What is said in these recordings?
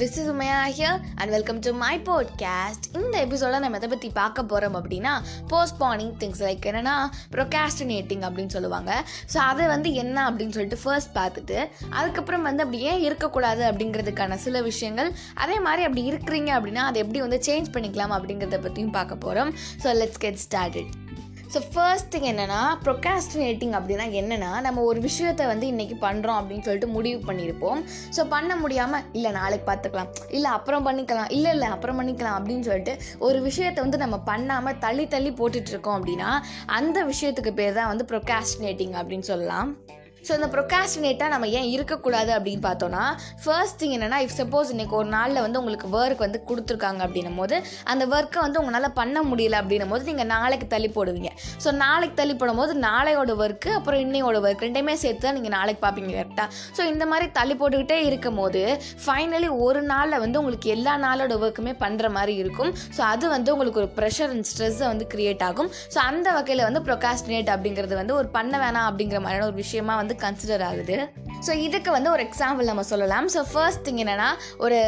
This is Umaiya here and welcome to my podcast இந்த எபிசோட நம்ம எதை பற்றி பார்க்க போகிறோம் அப்படின்னா போஸ்ட்பானிங் திங்ஸ் லைக் என்னென்னா ப்ரொகாஸ்டினேட்டிங் அப்படின்னு சொல்லுவாங்க. ஸோ அதை வந்து என்ன அப்படின்னு சொல்லிட்டு ஃபர்ஸ்ட் பார்த்துட்டு அதுக்கப்புறம் வந்து அப்படி ஏன் இருக்கக்கூடாது அப்படிங்கிறதுக்கான சில விஷயங்கள் அதே மாதிரி அப்படி இருக்கிறீங்க அப்படின்னா அதை எப்படி வந்து சேஞ்ச் பண்ணிக்கலாம் அப்படிங்கிறத பற்றியும் பார்க்க போகிறோம் so let's get started so first thing என்னென்னா ப்ரொகாஸ்டினேட்டிங் அப்படின்னா என்னென்னா நம்ம ஒரு விஷயத்தை வந்து இன்றைக்கி பண்ணுறோம் அப்படின்னு சொல்லிட்டு முடிவு பண்ணியிருப்போம். ஸோ பண்ண முடியாமல் இல்லை நாளைக்கு பார்த்துக்கலாம். இல்லை அப்புறம் பண்ணிக்கலாம். இல்லை இல்லை அப்புறம் பண்ணிக்கலாம். அப்படின்னு சொல்லிட்டு ஒரு விஷயத்தை வந்து நம்ம பண்ணாமல் தள்ளி தள்ளி போட்டுட்ருக்கோம் அப்படின்னா அந்த விஷயத்துக்கு பேர் தான் வந்து ப்ரொகாஸ்டினேட்டிங் அப்படின்னு சொல்லலாம். ஸோ இந்த ப்ரொகாஸ்டினேட்டாக நம்ம ஏன் இருக்கக்கூடாது அப்படின்னு பார்த்தோன்னா ஃபர்ஸ்ட் திங் என்னென்னா இஃப் சப்போஸ் இன்றைக்கி ஒரு நாளில் வந்து உங்களுக்கு ஒர்க் வந்து கொடுத்துருக்காங்க அப்படின்னும் போது அந்த ஒர்க்கை வந்து உங்களால் பண்ண முடியல அப்படின்னும் போது நீங்கள் நாளைக்கு தள்ளி போடுவீங்க. ஸோ நாளைக்கு தள்ளி போடும்போது நாளையோட ஒர்க்கு அப்புறம் இன்னையோட ஒர்க் ரெண்டுமே சேர்த்து தான் நீங்கள் நாளைக்கு பார்ப்பீங்க கரெக்டாக ஸோ இந்த மாதிரி தள்ளி போட்டுக்கிட்டே இருக்கும் போது ஃபைனலி ஒரு நாளில் வந்து உங்களுக்கு எல்லா நாளோட ஒர்க்குமே பண்ணுற மாதிரி இருக்கும். ஸோ அது வந்து உங்களுக்கு ஒரு ப்ரெஷர் அண்ட் ஸ்ட்ரெஸ்ஸை வந்து க்ரியேட் ஆகும். ஸோ அந்த வகையில் வந்து ப்ரொகாஸ்டினேட் அப்படிங்கிறது வந்து ஒரு பண்ண வேணாம் அப்படிங்கிற மாதிரியான ஒரு விஷயமா வந்து கன்சிடர் ஆகுது. ஸோ இதுக்கு வந்து ஒரு எக்ஸாம்பிள் நம்ம சொல்லலாம். ஸோ ஃபர்ஸ்ட் திங் என்னென்னா ஒரு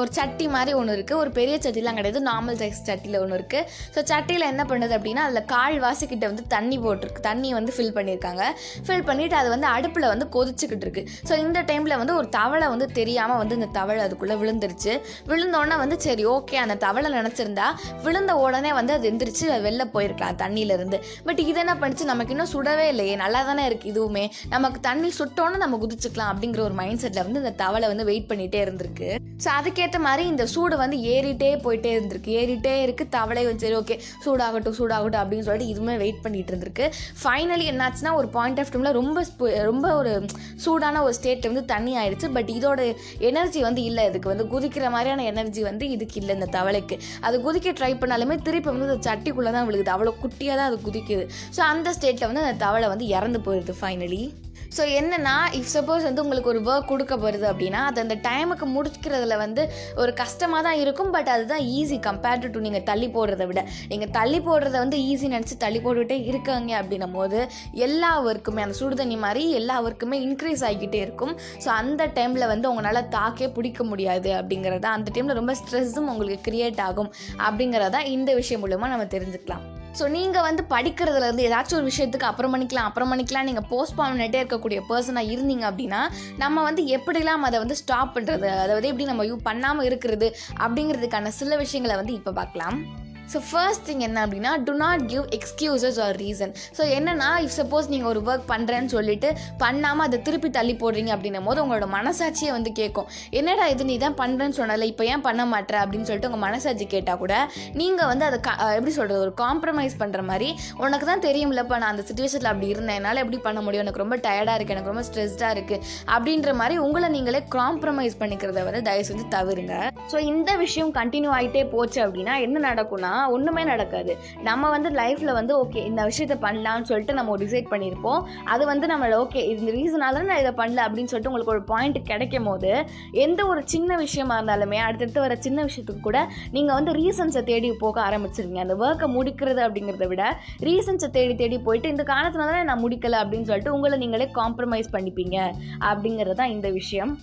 ஒரு சட்டி மாதிரி ஒன்று இருக்குது ஒரு பெரிய சட்டிலாம் கிடையாது. நார்மல் சைஸ் சட்டியில் ஒன்று இருக்குது ஸோ சட்டியில் என்ன பண்ணுது அப்படின்னா அதில் கால் வாசிக்கிட்ட வந்து தண்ணி போட்டிருக்கு. தண்ணி வந்து ஃபில் பண்ணியிருக்காங்க. ஃபில் பண்ணிவிட்டு அது வந்து அடுப்பில் வந்து கொதிச்சுக்கிட்டு இருக்கு. ஸோ இந்த டைமில் வந்து ஒரு தவளை வந்து தெரியாமல் வந்து இந்த தவளை அதுக்குள்ளே விழுந்துருச்சு. விழுந்தோடனே வந்து சரி ஓகே அந்த தவளை நினச்சிருந்தா விழுந்த உடனே வந்து அது எந்திரிச்சு வெளில போயிருக்கலாம் தண்ணியிலேருந்து. பட் இது என்ன பண்ணிச்சு? நமக்கு இன்னும் சுடவே இல்லையே. நல்லா தானே இருக்குது இதுவுமே. நமக்கு தண்ணி சுட்டோன்னு நமக்கு குதிச்சுக்கலாம் அப்படிங்கிற ஒரு மைண்ட் செட்டில் வந்து இந்த தவளை வந்து வெயிட் பண்ணிகிட்டே இருந்திருக்கு. ஸோ அதுக்கேற்ற மாதிரி இந்த சூடு வந்து ஏறிட்டே போயிட்டே இருந்திருக்கு. ஏறிட்டே இருக்குது தவளை வந்து சரி ஓகே சூடாகட்டும் சூடாகட்டும் அப்படின்னு சொல்லிட்டு இதுவுமே வெயிட் பண்ணிட்டு இருந்திருக்கு. ஃபைனலி என்னாச்சுன்னா ஒரு பாயிண்ட் ஆஃப் டைமில் ரொம்ப ரொம்ப ஒரு சூடான ஒரு ஸ்டேட்டில் வந்து தண்ணி ஆயிடுச்சு. பட் இதோட எனர்ஜி வந்து இல்லை. இதுக்கு வந்து குதிக்கிற மாதிரியான எனர்ஜி வந்து இதுக்கு இல்லை இந்த தவளைக்கு. அது குதிக்க ட்ரை பண்ணாலுமே திருப்பி வந்து அந்த சட்டிக்குள்ளே தான் விழுகுது. அவ்வளோ குட்டியாக தான் அது குதிக்குது. ஸோ அந்த ஸ்டேட்டில் வந்து அந்த தவளை வந்து இறந்து போயிடுது ஃபைனலி ஸோ என்னென்னா இஃப் சப்போஸ் வந்து உங்களுக்கு ஒரு ஒர்க் கொடுக்க போகிறது அப்படின்னா அது அந்த டைமுக்கு முடிக்கிறதுல வந்து ஒரு கஷ்டமாக தான் இருக்கும் பட் அதுதான் ஈஸி கம்பேர்டு டு நீங்கள் தள்ளி போடுறத விட. நீங்கள் தள்ளி போடுறத வந்து ஈஸி நினச்சி தள்ளி போட்டுக்கிட்டே இருக்காங்க அப்படின்னும் போது எல்லா ஒர்க்குமே அந்த சுடுதண்ணி மாதிரி எல்லா ஒர்க்குமே இன்க்ரீஸ் ஆகிக்கிட்டே இருக்கும். ஸோ அந்த டைமில் வந்து உங்களால் தாக்கே பிடிக்க முடியாது அப்படிங்கிறதா அந்த டைமில் ரொம்ப ஸ்ட்ரெஸ்ஸும் உங்களுக்கு க்ரியேட் ஆகும் அப்படிங்கிறதா இந்த விஷயம் மூலமாக நம்ம தெரிஞ்சுக்கலாம். ஸோ நீங்கள் வந்து படிக்கிறதுலேருந்து ஏதாச்சும் ஒரு விஷயத்துக்கு அப்புறம் பண்ணிக்கலாம் அப்புறம் பண்ணிக்கலாம். நீங்கள் போஸ்ட் பண்ணிட்டே இருக்கக்கூடிய பர்சனாக இருந்தீங்க அப்படின்னா நம்ம வந்து எப்படிலாம் அதை வந்து ஸ்டாப் பண்ணுறது அதாவது எப்படி நம்ம யூ பண்ணாமல் இருக்கிறது அப்படிங்கிறதுக்கான சில விஷயங்களை வந்து இப்போ பார்க்கலாம். ஸோ ஃபர்ஸ்ட் திங் என்ன அப்படின்னா to not give excuses or reason so என்னன்னா இஃப் சப்போஸ் நீங்கள் ஒரு ஒர்க் பண்ணுறேன்னு சொல்லிட்டு பண்ணாமல் அதை திருப்பி தள்ளி போடுறீங்க அப்படின்னும் போது உங்களோட மனசாட்சியை வந்து கேட்கும் என்னடா இது நீ தான் பண்ணுறேன்னு சொன்னல இப்போ ஏன் பண்ண மாட்டேற அப்படின்னு சொல்லிட்டு உங்கள் மனசாட்சி கேட்டால் கூட நீங்கள் வந்து அதை எப்படி சொல்கிறது ஒரு காம்ப்ரமைஸ் பண்ணுற மாதிரி உனக்கு தான் தெரியும்லப்பா நான் அந்த சுச்சுவேஷனில் அப்படி இருந்தேன் என்னால் எப்படி பண்ண முடியும் எனக்கு ரொம்ப டயர்டாக இருக்குது எனக்கு ரொம்ப ஸ்ட்ரெஸ்டாக இருக்குது அப்படின்ற மாதிரி உங்களை நீங்களே காம்ப்ரமைஸ் பண்ணிக்கிறத வந்து தயவு செஞ்சு தவிருங்க. ஸோ இந்த விஷயம் கண்டினியூ ஆகிட்டே போச்சு அப்படின்னா என்ன நடக்கும்னா ஒன்றுமே நடக்காது. நம்ம வந்து லைஃப்பில் வந்து ஓகே இந்த விஷயத்த பண்ணலாம்னு சொல்லிட்டு நம்ம டிசைட் பண்ணியிருப்போம். அது வந்து நம்மளோட ஓகே இந்த ரீசனால நான் இதை பண்ணல அப்படின்னு சொல்லிட்டு உங்களுக்கு ஒரு பாயிண்ட் கிடைக்கும் போது எந்த ஒரு சின்ன விஷயமா இருந்தாலுமே அடுத்தடுத்து வர சின்ன விஷயத்துக்கு கூட நீங்கள் வந்து ரீசன்ஸை தேடி போக ஆரம்பிச்சிருங்க அந்த ஒர்க்கை முடிக்கிறது அப்படிங்கிறத விட ரீசன்ஸை தேடி தேடி போயிட்டு இந்த காரணத்தினால தான் நான் முடிக்கல அப்படின்னு சொல்லிட்டு உங்களை நீங்களே காம்ப்ரமைஸ் பண்ணிப்பீங்க அப்படிங்கிறது தான் இந்த விஷயம்.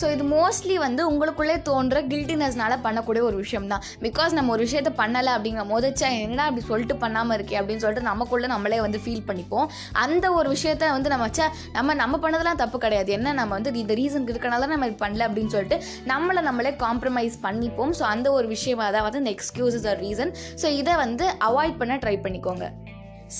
ஸோ இது மோஸ்ட்லி வந்து உங்களுக்குள்ளே தோன்ற கில்ட்டினஸ்னால பண்ணக்கூடிய ஒரு விஷயம் தான் பிகாஸ் நம்ம ஒரு விஷயத்த பண்ணலை அப்படிங்கிற மோதச்சா என்ன என்னடா அப்படி சொல்லிட்டு பண்ணாமல் இருக்கே? அப்படின்னு சொல்லிட்டு நமக்குள்ளே நம்மளே வந்து ஃபீல் பண்ணிப்போம். அந்த ஒரு விஷயத்த வந்து நம்ம வச்சா நம்ம நம்ம பண்ணதெல்லாம் தப்பு கிடையாது. என்ன நம்ம வந்து இந்த ரீசன் இருக்கனால நம்ம இது பண்ணல? அப்படின்னு சொல்லிட்டு நம்மளை நம்மளே காம்ப்ரமைஸ் பண்ணிப்போம். ஸோ அந்த ஒரு விஷயமாக தான் வந்து இந்த எக்ஸ்கியூசஸ் ஆர் ரீசன் ஸோ இதை வந்து அவாய்ட் பண்ண ட்ரை பண்ணிக்கோங்க.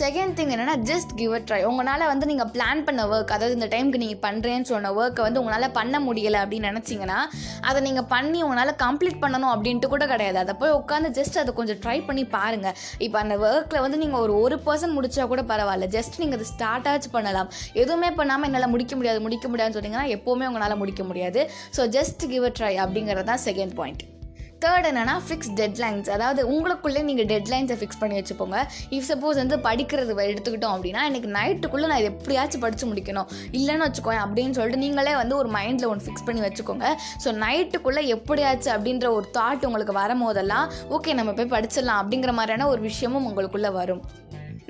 செகண்ட் திங் என்னென்னா ஜஸ்ட் கிவ் அ ட்ரை உங்களால் வந்து நீங்கள் பிளான் பண்ண ஒர்க் அதாவது இந்த டைமுக்கு நீங்கள் பண்ணுறேன்னு சொன்ன ஒர்க்கை வந்து உங்களால் பண்ண முடியலை அப்படின்னு நினச்சிங்கன்னா அதை நீங்கள் பண்ணி உங்களால் கம்ப்ளீட் பண்ணணும் அப்படின்ட்டு கூட கிடையாது. அதை போய் உட்காந்து ஜஸ்ட் அதை கொஞ்சம் ட்ரை பண்ணி பாருங்கள் இப்போ அந்த ஒர்க்கில் வந்து நீங்கள் ஒரு ஒரு பர்சன் முடிச்சா கூட பரவாயில்ல. ஜஸ்ட் நீங்கள் அதை ஸ்டார்ட் ஆச்சு பண்ணலாம். எதுவுமே பண்ணாமல் என்னால் முடிக்க முடியாது முடிக்க முடியாதுன்னு சொன்னீங்கன்னா எப்போவுமே உங்களால் முடிக்க முடியாது. So just give a try அப்படிங்கிறது தான் செகண்ட் பாயிண்ட் தேர்ட் என்னன்னா ஃபிக்ஸ் டெட்லைன்ஸ் அதாவது உங்களுக்குள்ளே நீங்கள் டெட்லைன்ஸை ஃபிக்ஸ் பண்ணி வச்சுப்போங்க இஃப் சப்போஸ் வந்து படிக்கிறது எடுத்துக்கிட்டோம் அப்படின்னா எனக்கு நைட்டுக்குள்ளே நான் இதை எப்படியாச்சும் படித்து முடிக்கணும். இல்லைன்னு வச்சுக்கோங்க அப்படின்னு சொல்லிட்டு நீங்களே வந்து ஒரு மைண்டில் ஒன்று ஃபிக்ஸ் பண்ணி வச்சுக்கோங்க. ஸோ நைட்டுக்குள்ளே எப்படியாச்சும் அப்படின்ற ஒரு தாட் உங்களுக்கு வரும்போதெல்லாம் ஓகே நம்ம போய் படிச்சிடலாம் அப்படிங்கிற மாதிரியான ஒரு விஷயமும் உங்களுக்குள்ளே வரும்.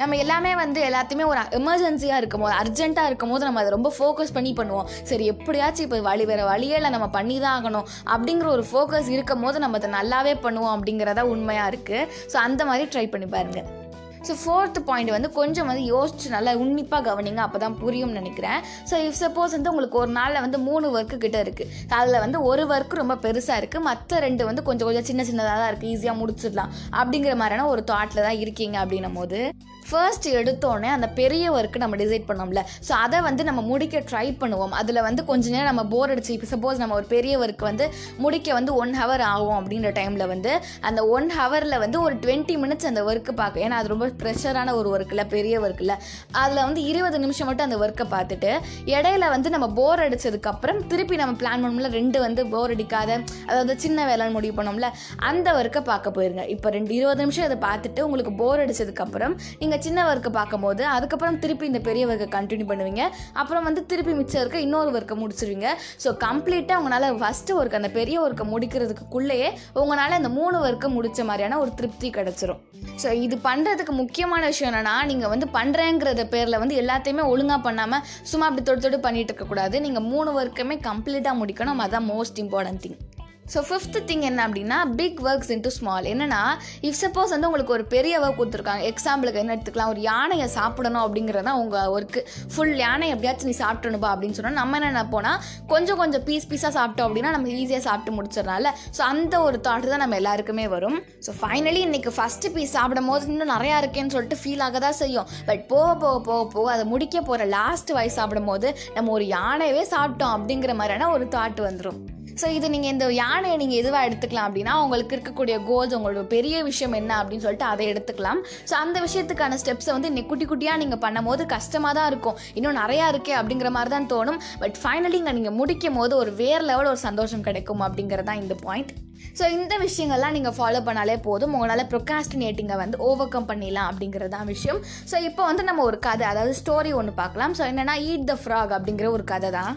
நம்ம எல்லாமே வந்து எல்லாத்தையுமே ஒரு எமர்ஜென்சியாக இருக்கும் போது அர்ஜென்ட்டாக இருக்கும் போது நம்ம அதை ரொம்ப ஃபோக்கஸ் பண்ணி பண்ணுவோம். சரி எப்படியாச்சும் இப்போ வழி வேறு வழியே இல்லை நம்ம பண்ணி தான் ஆகணும் அப்படிங்கிற ஒரு ஃபோக்கஸ் இருக்கும் போது நம்ம அதை நல்லாவே பண்ணுவோம் அப்படிங்கிறதா உண்மையாக இருக்குது ஸோ அந்த மாதிரி ட்ரை பண்ணி பாருங்கள் ஸோ ஃபோர்த் பாயிண்ட் வந்து கொஞ்சம் வந்து யோசிச்சு நல்லா உன்னிப்பாக கவனிங்க அப்போ தான் புரியும்னு நினைக்கிறேன். ஸோ இஃப் சப்போஸ் வந்து உங்களுக்கு ஒரு நாளில் வந்து மூணு ஒர்க்கு கிட்ட இருக்குது அதில் வந்து ஒரு ஒர்க்கு ரொம்ப பெருசாக இருக்குது மற்ற ரெண்டு வந்து கொஞ்சம் கொஞ்சம் சின்ன சின்னதாக தான் இருக்குது ஈஸியாக முடிச்சிடலாம். அப்படிங்கிற மாதிரியான ஒரு தாட்டில் தான் இருக்கீங்க அப்படின்னும் போது ஃபர்ஸ்ட் எடுத்தோடனே அந்த பெரிய ஒர்க்கு நம்ம டிசைட் பண்ணோம்ல. ஸோ அதை வந்து நம்ம முடிக்க ட்ரை பண்ணுவோம். அதில் வந்து கொஞ்ச நேரம் நம்ம போர் அடிச்சு இப்போ சப்போஸ் நம்ம ஒரு பெரிய ஒர்க் வந்து முடிக்க வந்து ஒன் ஹவர் ஆகும் அப்படின்ற டைமில் வந்து அந்த ஒன் ஹவரில் வந்து ஒரு டுவெண்ட்டி மினிட்ஸ் அந்த ஒர்க்கு பார்க்க ஏன்னா அது ரொம்ப ப்ரெஷரான ஒரு ஒர்க்கில் பெரிய ஒர்க்கில் அதில் வந்து இருபது நிமிஷம் மட்டும் அந்த ஒர்க்கை பார்த்துட்டு இடையில வந்து நம்ம போர் அடித்ததுக்கப்புறம் திருப்பி நம்ம பிளான் பண்ணோம்ல ரெண்டு வந்து போர் அடிக்காத அதாவது சின்ன வேலைன்னு முடிவு பண்ணோம்ல அந்த ஒர்க்கை பார்க்க போயிருங்க. இப்போ ரெண்டு இருபது நிமிஷம் அதை பார்த்துட்டு உங்களுக்கு போர் அடித்ததுக்கப்புறம் நீங்கள் சின்ன ஒர்க்கை பார்க்கும்போது அதுக்கப்புறம் திருப்பி இந்த பெரிய ஒர்க்கை கண்டினியூ பண்ணுவீங்க. அப்புறம் வந்து திருப்பி மிச்சம் இருக்க இன்னொரு ஒர்க்கை முடிச்சிருவீங்க. ஸோ கம்ப்ளீட்டாக உங்களால் ஃபஸ்ட்டு ஒர்க் அந்த பெரிய ஒர்க்கை முடிக்கிறதுக்குள்ளேயே உங்களால் அந்த மூணு ஒர்க்கை முடித்த மாதிரியான ஒரு திருப்தி கிடச்சிரும். ஸோ இது பண்ணுறதுக்கு முக்கியமான விஷயம் என்னென்னா நீங்கள் வந்து பண்ணுறேங்கிறத பேரில் வந்து எல்லாத்தையுமே ஒழுங்காக பண்ணாமல் சும்மா அப்படி தொட்டு தொட்டு பண்ணிட்டு இருக்கக்கூடாது. நீங்கள் மூணு ஒர்க்குமே கம்ப்ளீட்டாக முடிக்கணும். அதுதான் most important thing so fifth thing என்ன அப்படின்னா பிக் ஒர்க்ஸ் இன்ட்டு ஸ்மால் என்னன்னா இஃப் சப்போஸ் வந்து உங்களுக்கு ஒரு பெரிய ஒர்க் கொடுத்துருக்காங்க எக்ஸாம்பிளுக்கு என்ன எடுத்துக்கலாம் ஒரு யானையை சாப்பிடணும் அப்படிங்கிறது தான் உங்கள் ஒர்க்கு ஃபுல் யானை எப்படியாச்சும் நீ சாப்பிடணும்பா அப்படின்னு சொன்னால் நம்ம என்ன போனால் கொஞ்சம் கொஞ்சம் பீஸ் பீஸாக சாப்பிட்டோம் அப்படின்னா நம்ம ஈஸியாக சாப்பிட்டு முடிச்சிடலாம்ல. ஸோ அந்த ஒரு தாட் தான் நம்ம எல்லாருக்குமே வரும். ஸோ ஃபைனலி இன்றைக்கி ஃபஸ்ட்டு பீஸ் சாப்பிடும் போது இன்னும் நிறையா இருக்கேன்னு சொல்லிட்டு ஃபீல் ஆக தான் செய்யும். பட் போக போக போக போக அதை முடிக்க போகிற லாஸ்ட் வயசு சாப்பிடும் போது நம்ம ஒரு யானையவே சாப்பிட்டோம் அப்படிங்கிற மாதிரியான ஒரு தாட் வந்துடும் ஸோ இது நீங்கள் இந்த யானையை நீங்கள் எதுவாக எடுத்துக்கலாம் அப்படின்னா உங்களுக்கு இருக்கக்கூடிய கோல்ஸ் உங்களோட பெரிய விஷயம் என்ன அப்படின்னு சொல்லிட்டு அதை எடுத்துக்கலாம். ஸோ அந்த விஷயத்துக்கான ஸ்டெப்ஸை வந்து இன்னைக்கு குட்டி குட்டியாக நீங்கள் பண்ணும்போது கஷ்டமாக தான் இருக்கும். இன்னும் நிறையா இருக்கே அப்படிங்கிற மாதிரி தான் தோணும். பட் ஃபைனலி இங்கே நீங்கள் முடிக்கும் போது ஒரு வேறு லெவல் ஒரு சந்தோஷம் கிடைக்கும் அப்படிங்கிறது தான் இந்த பாயிண்ட் ஸோ இந்த விஷயங்கள்லாம் நீங்கள் ஃபாலோ பண்ணாலே போதும். உங்களால் ப்ரொகாஸ்டினேட்டிங்கை வந்து ஓவர் கம் பண்ணிடலாம் அப்படிங்கிறது தான் விஷயம். ஸோ இப்போ வந்து நம்ம ஒரு கதை அதாவது ஸ்டோரி ஒன்று பார்க்கலாம். ஸோ என்னென்னா ஈட் த ஃப்ராக் அப்படிங்கிற ஒரு கதை தான்.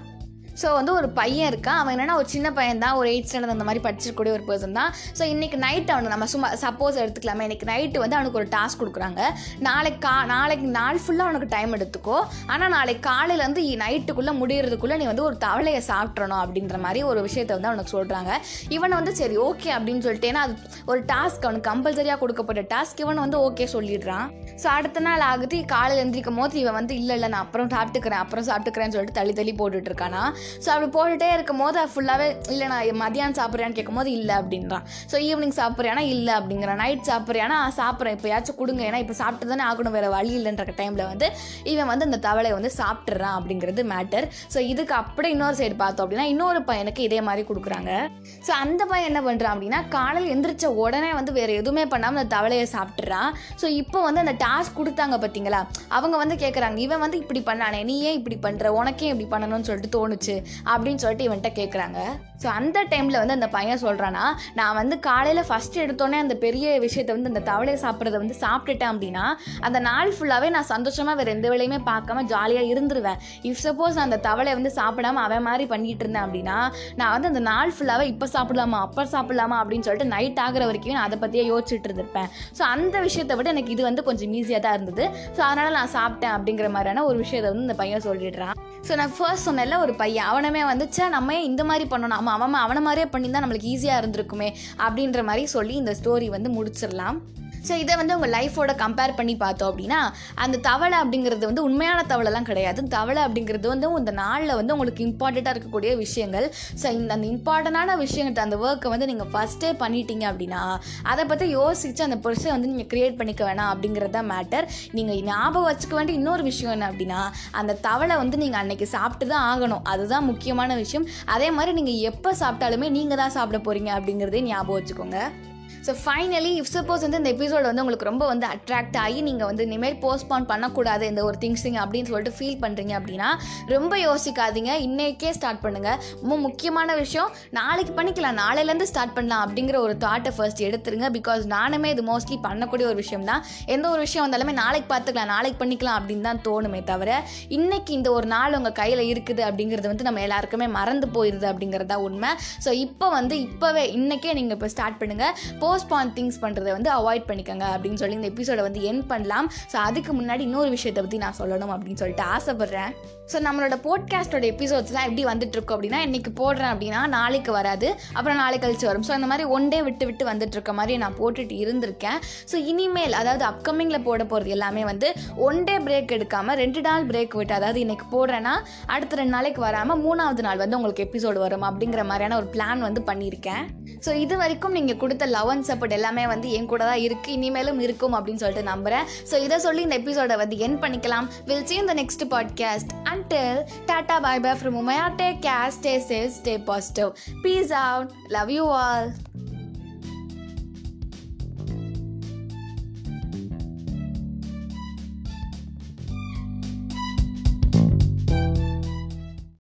ஸோ வந்து ஒரு பையன் இருக்கான். அவன் என்னென்னா ஒரு சின்ன பையன் தான். ஒரு எயிட் ஸ்டாண்டர்ட் அந்த மாதிரி படிச்சிருக்கக்கூடிய ஒரு பர்சன் தான். ஸோ இன்றைக்கி நைட் அவனுக்கு நம்ம சும்மா சப்போஸ் எடுத்துக்கலாமே. இன்றைக்கி நைட்டு வந்து அவனுக்கு ஒரு டாஸ்க் கொடுக்குறாங்க. நாளைக்கு கா நாளைக்கு நாள் ஃபுல்லாக அவனுக்கு டைம் எடுத்துக்கோ. ஆனால் நாளைக்கு காலையிலேருந்து நைட்டுக்குள்ளே முடிகிறதுக்குள்ளே நீ வந்து ஒரு தவளையை சாப்பிட்றணும் அப்படின்ற மாதிரி ஒரு விஷயத்தை வந்து அவனுக்கு சொல்கிறாங்க இவனை வந்து சரி ஓகே அப்படின்னு சொல்லிட்டு ஏன்னா அது ஒரு டாஸ்க் அவனுக்கு கம்பல்சரியாக கொடுக்கப்பட்ட டாஸ்க் இவன் வந்து ஓகே சொல்லிடுறான். ஸோ அடுத்த நாள் ஆகுது. காலையில் எழுந்திரிக்கும் போது இவன் வந்து இல்லை இல்லை நான் அப்புறம் சாப்பிட்டுக்கிறேன் அப்புறம் சாப்பிட்டுக்கிறேன்னு சொல்லிட்டு தள்ளி தள்ளி போட்டுட்டு இருக்கானா? ஸோ அப்படி போட்டுகிட்டே இருக்கும் போது ஃபுல்லாகவே இல்லை நான் மதியானம் சாப்பிட்றியான்னு கேட்கும் போது இல்லை அப்படின்றான் ஸோ ஈவினிங் சாப்பிட்றியானா இல்லை அப்படிங்கிறான் நைட் சாப்பிட்றியானா சாப்பிட்றேன். இப்போயாச்சும் கொடுங்க. ஏன்னா இப்போ சாப்பிட்டு தானே ஆகணும். வேறு வழி இல்லைன்ற டைமில் வந்து இவன் வந்து அந்த தவளையை வந்து சாப்பிட்றான் அப்படிங்கிறது மேட்டர் ஸோ இதுக்கு அப்படியே இன்னொரு சைடு பார்த்தோம் அப்படின்னா இன்னொரு பையனுக்கு இதே மாதிரி கொடுக்குறாங்க. ஸோ அந்த பையன் என்ன பண்ணுறான் அப்படின்னா காலையில் எந்திரிச்ச உடனே வந்து வேறு எதுவுமே பண்ணாமல் அந்த தவளையை சாப்பிட்றான் ஸோ இப்போ வந்து அந்த டாஸ்க் கொடுத்தாங்க பார்த்தீங்களா அவங்க வந்து கேட்குறாங்க இவன் வந்து இப்படி பண்ணானே. நீ ஏன் இப்படி பண்ணுற உனக்கே இப்படி பண்ணணும்னு சொல்லிட்டு தோணுச்சு. அப்படின்னு சொல்லிட்டு இவன்கிட்ட கேட்குறாங்க ஸோ அந்த டைமில் வந்து அந்த பையன் சொல்கிறான்னா நான் வந்து காலையில் ஃபஸ்ட்டு எடுத்தோன்னே அந்த பெரிய விஷயத்தை வந்து அந்த தவளையை சாப்பிட்றத வந்து சாப்பிட்டுட்டேன் அப்படின்னா அந்த நாள் ஃபுல்லாகவே நான் சந்தோஷமாக வேறு எந்த வேலையுமே பார்க்காம ஜாலியாக இருந்துருவேன். இஃப் சப்போஸ் நான் அந்த தவளையை வந்து சாப்பிடாம அவன் மாதிரி பண்ணிகிட்டு இருந்தேன் அப்படின்னா நான் வந்து அந்த நாள் ஃபுல்லாகவே இப்போ சாப்பிடலாமா அப்போ சாப்பிடலாமா அப்படின்னு சொல்லிட்டு நைட் ஆகிற வரைக்கும் நான் அதை பற்றியே யோசிச்சுட்டு இருந்திருப்பேன். ஸோ அந்த விஷயத்தை விட எனக்கு இது வந்து கொஞ்சம் ஈஸியாக தான் இருந்தது. ஸோ அதனால் நான் சாப்பிட்டேன் அப்படிங்கிற மாதிரியான ஒரு விஷயத்தை வந்து இந்த பையன் சொல்லிடுறான். ஸோ நான் ஃபர்ஸ்ட் சொன்னேன்ல ஒரு பையன். அவனமே வந்துச்சா நம்ம இந்த மாதிரி பண்ணணும்? ஆமாம் அவன் அவனை மாதிரியே பண்ணியிருந்தா நம்மளுக்கு ஈஸியாக இருந்திருக்குமே அப்படின்ற மாதிரி சொல்லி இந்த ஸ்டோரி வந்து முடிச்சிடலாம். ஸோ இதை வந்து உங்கள் லைஃபோட கம்பேர் பண்ணி பார்த்தோம் அப்படின்னா அந்த தவளை அப்படிங்கிறது வந்து உண்மையான தவளைலாம் கிடையாது. தவளை அப்படிங்கிறது வந்து இந்த நாளில் வந்து உங்களுக்கு இம்பார்ட்டண்ட்டாக இருக்கக்கூடிய விஷயங்கள். ஸோ இந்த அந்த இம்பார்ட்டண்டான விஷயங்கள் அந்த ஒர்க்கை வந்து நீங்கள் ஃபஸ்ட்டே பண்ணிட்டீங்க அப்படின்னா அதை பற்றி யோசித்து அந்த பொருஷை வந்து நீங்கள் க்ரியேட் பண்ணிக்க வேணாம் அப்படிங்கிறது தான் மேட்டர் நீங்கள் ஞாபகம் வச்சுக்க வேண்டிய இன்னொரு விஷயம் என்ன அப்படின்னா அந்த தவளை வந்து நீங்கள் அன்னைக்கு சாப்பிட்டு தான் ஆகணும். அதுதான் முக்கியமான விஷயம். அதே மாதிரி நீங்கள் எப்போ சாப்பிட்டாலுமே நீங்கள் தான் சாப்பிட போகிறீங்க அப்படிங்கிறதே ஞாபகம் வச்சுக்கோங்க. ஸோ ஃபைனலி இஃப் சப்போஸ் வந்து இந்த எபிசோட் வந்து உங்களுக்கு ரொம்ப வந்து அட்ராக்ட் ஆகி நீங்கள் வந்து இனிமேல் போஸ்ட்பான் பண்ணக்கூடாது இந்த ஒரு திங்ஸிங் அப்படின்னு சொல்லிட்டு ஃபீல் பண்ணுறீங்க அப்படின்னா ரொம்ப யோசிக்காதீங்க. இன்னைக்கே ஸ்டார்ட் பண்ணுங்கள் ரொம்ப முக்கியமான விஷயம். நாளைக்கு பண்ணிக்கலாம். நாளையிலேருந்து ஸ்டார்ட் பண்ணலாம் அப்படிங்கிற ஒரு தாட்டை ஃபர்ஸ்ட் எடுத்துருங்க. பிகாஸ் நானுமே இது மோஸ்ட்லி பண்ணக்கூடிய ஒரு விஷயம் தான். எந்த ஒரு விஷயம் வந்தாலுமே நாளைக்கு பார்த்துக்கலாம். நாளைக்கு பண்ணிக்கலாம் அப்படின்னு தான் தோணுமே தவிர இன்னைக்கு இந்த ஒரு நாள் உங்கள் கையில் இருக்குது அப்படிங்கிறது வந்து நம்ம எல்லாருக்குமே மறந்து போயிடுது அப்படிங்கிறது தான் உண்மை. ஸோ இப்போ வந்து இப்போவே இன்னைக்கே நீங்கள் இப்போ ஸ்டார்ட் பண்ணுங்கள் போஸ்ட்பான் திங்ஸ் பண்ணுறதை வந்து அவாய்ட் பண்ணிக்கோங்க அப்படின்னு சொல்லி இந்த எபிசோடை வந்து என் பண்ணலாம். ஸோ அதுக்கு முன்னாடி இன்னொரு விஷயத்தை பற்றி நான் சொல்லணும் அப்படின்னு சொல்லிட்டு ஆசைப்பட்றேன். ஸோ நம்மளோட போட்காஸ்டோட எபிசோட்ஸ்லாம் எப்படி வந்துட்டுருக்கோம் அப்படின்னா இன்றைக்கி போடுறேன் அப்படின்னா நாளைக்கு வராது. அப்புறம் நாளை கழிச்சு வரும். ஸோ அந்த மாதிரி ஒன் டே விட்டு விட்டு வந்துட்டு இருக்க மாதிரி நான் போட்டுட்டு இருந்திருக்கேன். ஸோ இனிமேல் அதாவது அப்கமிங்கில் போட போகிறது எல்லாமே வந்து ஒன் டே பிரேக் எடுக்காமல் ரெண்டு நாள் பிரேக் விட்டு அதாவது இன்றைக்கி போடுறேன்னா அடுத்த ரெண்டு நாளைக்கு வராமல் மூணாவது நாள் வந்து உங்களுக்கு எபிசோடு வரும் அப்படிங்கிற மாதிரியான ஒரு பிளான் வந்து பண்ணியிருக்கேன். ஸோ இது வரைக்கும் நீங்கள் கொடுத்த லவ் அண்ட் சப்போர்ட் எல்லாமே வந்து என் கூட தான் இருக்குது இனிமேலும் இருக்கும் அப்படின்னு சொல்லிட்டு நம்புகிறேன் ஸோ இதை சொல்லி இந்த எபிசோடை வந்து என் பண்ணிக்கலாம் வில் சி இந்த next podcast until tata bye bye from Umaiya take care stay safe stay positive peace out love you all